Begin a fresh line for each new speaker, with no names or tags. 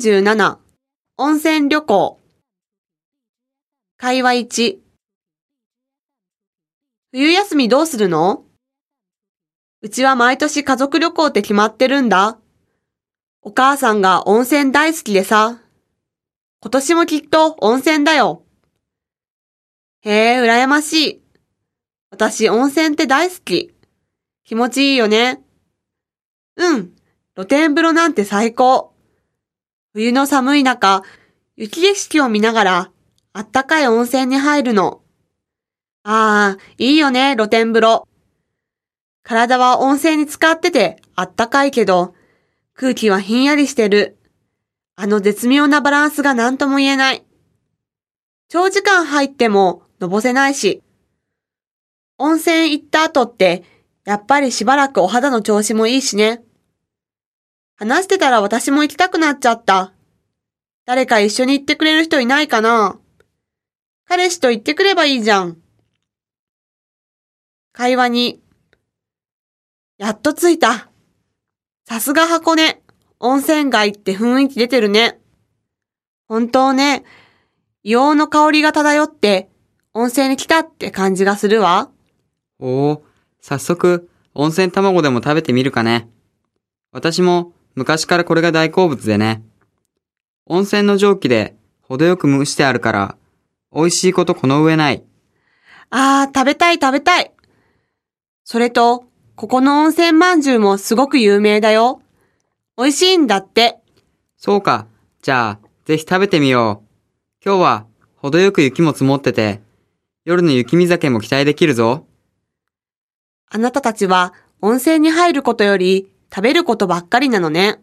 37温泉旅行会話1冬休みどうするの？うちは毎年家族旅行って決まってるんだ。お母さんが温泉大好きでさ。今年もきっと温泉だよ。へえ、羨ましい。私温泉って大好き。気持ちいいよね。うん、露天風呂なんて最高。冬の寒い中、雪景色を見ながら、あったかい温泉に入るの。ああ、いいよね、露天風呂。体は温泉に浸かっててあったかいけど、空気はひんやりしてる。あの絶妙なバランスが何とも言えない。長時間入ってものぼせないし。温泉行った後って、やっぱりしばらくお肌の調子もいいしね。話してたら私も行きたくなっちゃった。誰か一緒に行ってくれる人いないかな彼氏と行ってくればいいじゃん。会話に。やっと着いた。さすが箱根。温泉街って雰囲気出てるね。本当ね。硫黄の香りが漂って、温泉に来たって感じがするわ。
おお、早速、温泉卵でも食べてみるかね。私も昔からこれが大好物でね。温泉の蒸気で程よく蒸してあるから、美味しいことこの上ない。
あー、食べたい食べたい。それと、ここの温泉まんじゅうもすごく有名だよ。美味しいんだって。
そうか。じゃあ、ぜひ食べてみよう。今日は、程よく雪も積もってて、夜の雪見酒も期待できるぞ。
あなたたちは温泉に入ることより食べることばっかりなのね。